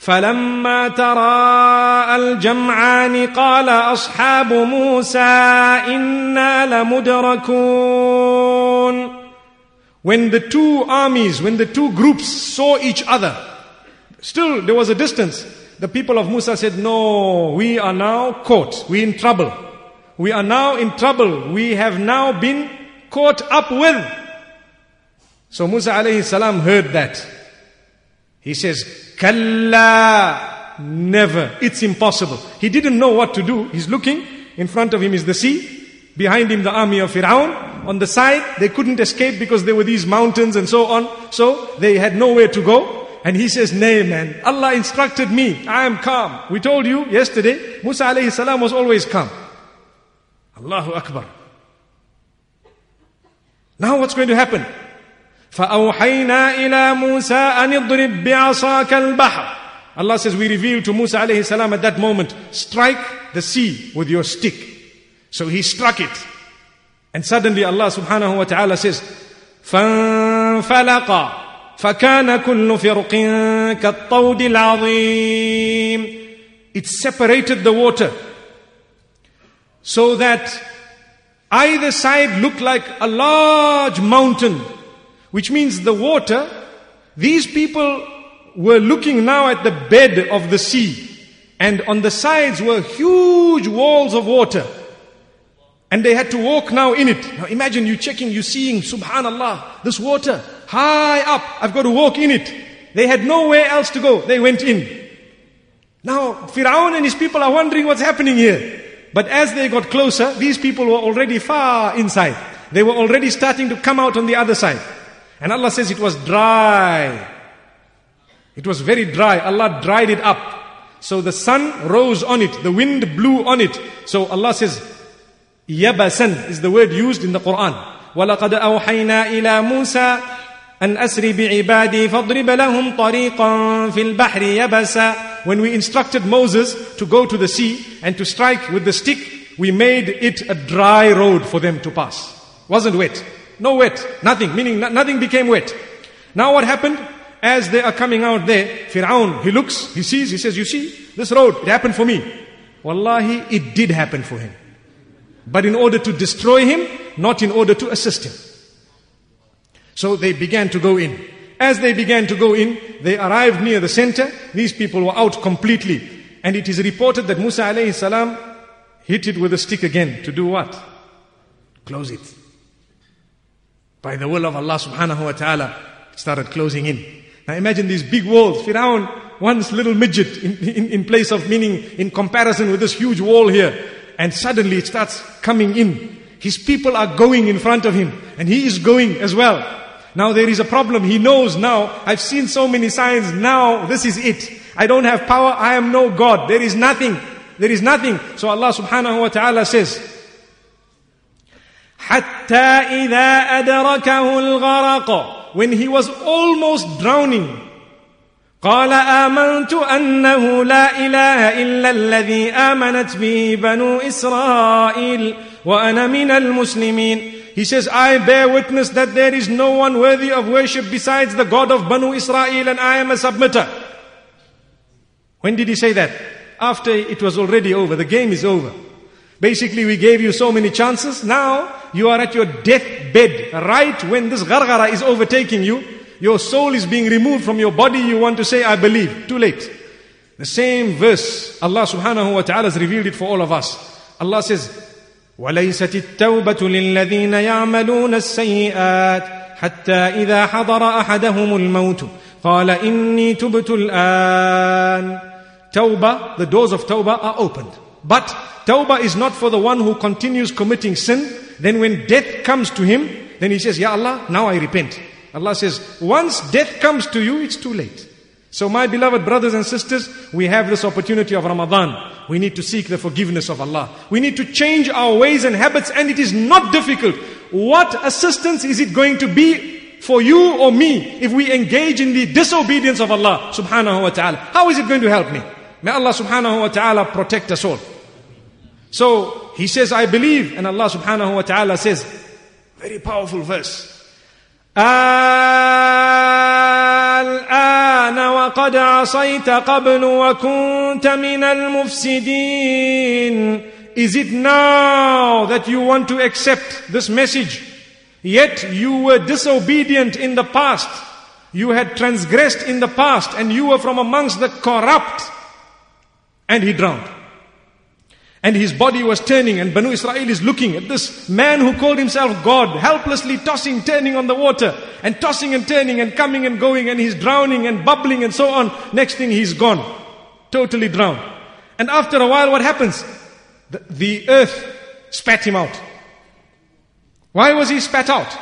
فلما تراءى الجمعان قال اصحاب موسى انا لمدركون when the two armies when the two groups saw each other still there was a distance the people of Musa said no we are now caught we in trouble we are now in trouble we have now been caught up with so Musa alayhi salam heard that he says Kalla, never. It's impossible. He didn't know what to do. He's looking. In front of him is the sea. Behind him the army of Fir'aun. On the side, they couldn't escape because there were these mountains and so on. So they had nowhere to go. And he says, nay man, Allah instructed me. I am calm. We told you yesterday, Musa alayhi salam was always calm. Allahu Akbar. Now what's going to happen? فأوحينا إلى موسى أن اضرب بعصاك البحر Allah says we revealed to Musa alayhi salam at that moment strike the sea with your stick so he struck it and suddenly Allah subhanahu wa ta'ala says فانفلق فكان كل فرق كالطود العظيم it separated the water so that either side looked like a large mountain which means the water, these people were looking now at the bed of the sea. And on the sides were huge walls of water. And they had to walk now in it. Now imagine you checking, you seeing, subhanallah, this water high up. I've got to walk in it. They had nowhere else to go. They went in. Now, Firaun and his people are wondering what's happening here. But as they got closer, these people were already far inside. They were already starting to come out on the other side. And Allah says it was dry. It was very dry. Allah dried it up. So the sun rose on it, the wind blew on it. So Allah says, Yabasan is the word used in the Quran. وَلَقَدْ أَوْحَيْنَا إِلَى مُوسَى أن أسر بعبادي فاضرب لهم طريقا في البحر يبسا When we instructed Moses to go to the sea and to strike with the stick, we made it a dry road for them to pass. Wasn't wet. No wet, nothing, meaning nothing became wet. Now what happened? As they are coming out there, Fir'aun, he looks, he sees, he says, you see, this road, it happened for me. Wallahi, it did happen for him. But in order to destroy him, not in order to assist him. So they began to go in. As they began to go in, they arrived near the center. These people were out completely. And it is reported that Musa alayhi salam hit it with a stick again to do what? Close it by the will of Allah subhanahu wa ta'ala, started closing in. Now imagine these big walls. Firaun, once little midget in, in, in place of meaning in comparison with this huge wall here. And suddenly it starts coming in. His people are going in front of him and he is going as well. Now there is a problem. He knows now, I've seen so many signs. Now this is it. I don't have power. I am no God. There is nothing. There is nothing. So Allah subhanahu wa ta'ala says, حتى إذا أدركه الغرق when he was almost drowning قال آمنت أنه لا إله إلا الذي آمنت به بنو إسرائيل وأنا من المسلمين He says, I bear witness that there is no one worthy of worship besides the God of Banu Israel and I am a submitter. When did he say that? After it was already over. The game is over. Basically, we gave you so many chances. Now, you are at your deathbed. Right when this gargara is overtaking you, your soul is being removed from your body. You want to say, I believe. Too late. The same verse, Allah subhanahu wa ta'ala has revealed it for all of us. Allah says, وليست التوبة للذين يعملون السيئات حتى إذا حضر أحدهم الموت قال إني تبت الآن Tawbah, the doors of Tawbah are opened. But Tawbah is not for the one who continues committing sin. then when death comes to him, then he says, Ya Allah, now I repent. Allah says, once death comes to you, it's too late. So my beloved brothers and sisters, we have this opportunity of Ramadan. We need to seek the forgiveness of Allah. We need to change our ways and habits and it is not difficult. What assistance is it going to be for you or me if we engage in the disobedience of Allah subhanahu wa ta'ala? How is it going to help me? May Allah subhanahu wa ta'ala protect us all. So he says, I believe, and Allah subhanahu wa ta'ala says, very powerful verse. الآن وقد عصيت قبل وكنت من المفسدين Is it now that you want to accept this message? Yet you were disobedient in the past. You had transgressed in the past and you were from amongst the corrupt. And he drowned. And his body was turning, and Banu Israel is looking at this man who called himself God, helplessly tossing, turning on the water, and tossing and turning, and coming and going, and he's drowning and bubbling and so on. Next thing, he's gone. Totally drowned. And after a while, what happens? The, the earth spat him out. Why was he spat out?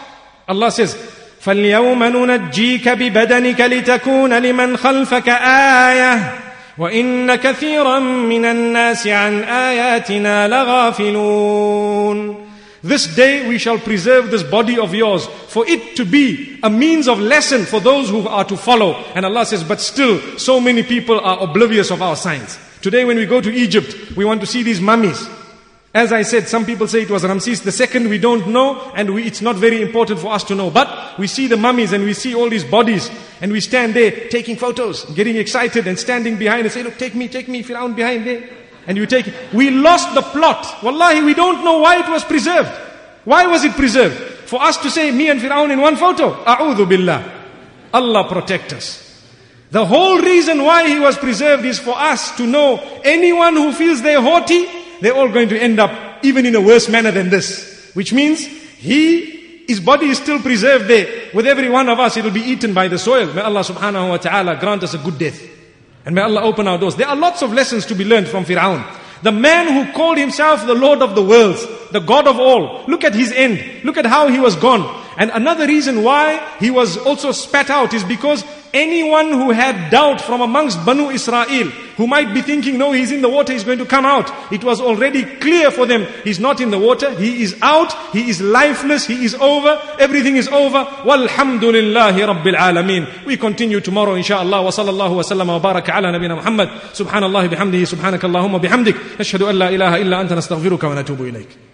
Allah says, فَالْيَوْمَ نُنَجِّيكَ بِبَدَنِكَ لِتَكُونَ لِمَنْ خَلْفَكَ آيَةً وان كثيرا من الناس عن اياتنا لغافلون This day we shall preserve this body of yours for it to be a means of lesson for those who are to follow. And Allah says, but still so many people are oblivious of our signs. Today when we go to Egypt, we want to see these mummies. As I said, some people say it was Ramses II, we don't know, and we, it's not very important for us to know. But we see the mummies and we see all these bodies, and we stand there taking photos, getting excited and standing behind and say, look, take me, take me, Firaun behind there. And you take. We lost the plot. Wallahi, we don't know why it was preserved. Why was it preserved? For us to say, me and Firaun in one photo. A'udhu billah. Allah protect us. The whole reason why he was preserved is for us to know anyone who feels they're haughty, they're all going to end up even in a worse manner than this. Which means he, his body is still preserved there. With every one of us, it will be eaten by the soil. May Allah subhanahu wa ta'ala grant us a good death. And may Allah open our doors. There are lots of lessons to be learned from Fir'aun. The man who called himself the Lord of the worlds, the God of all. Look at his end. Look at how he was gone. And another reason why he was also spat out is because anyone who had doubt from amongst Banu Israel, who might be thinking, no, he's in the water, he's going to come out. It was already clear for them, he's not in the water, he is out, he is lifeless, he is over, everything is over. Walhamdulillahi Rabbil Alameen. We continue tomorrow, inshallah. Wa sallallahu wa sallam wa baraka ala nabina Muhammad. Subhanallah bihamdihi, subhanakallahumma bihamdik. Nashhadu an la ilaha illa anta nastaghfiruka wa natubu ilayk.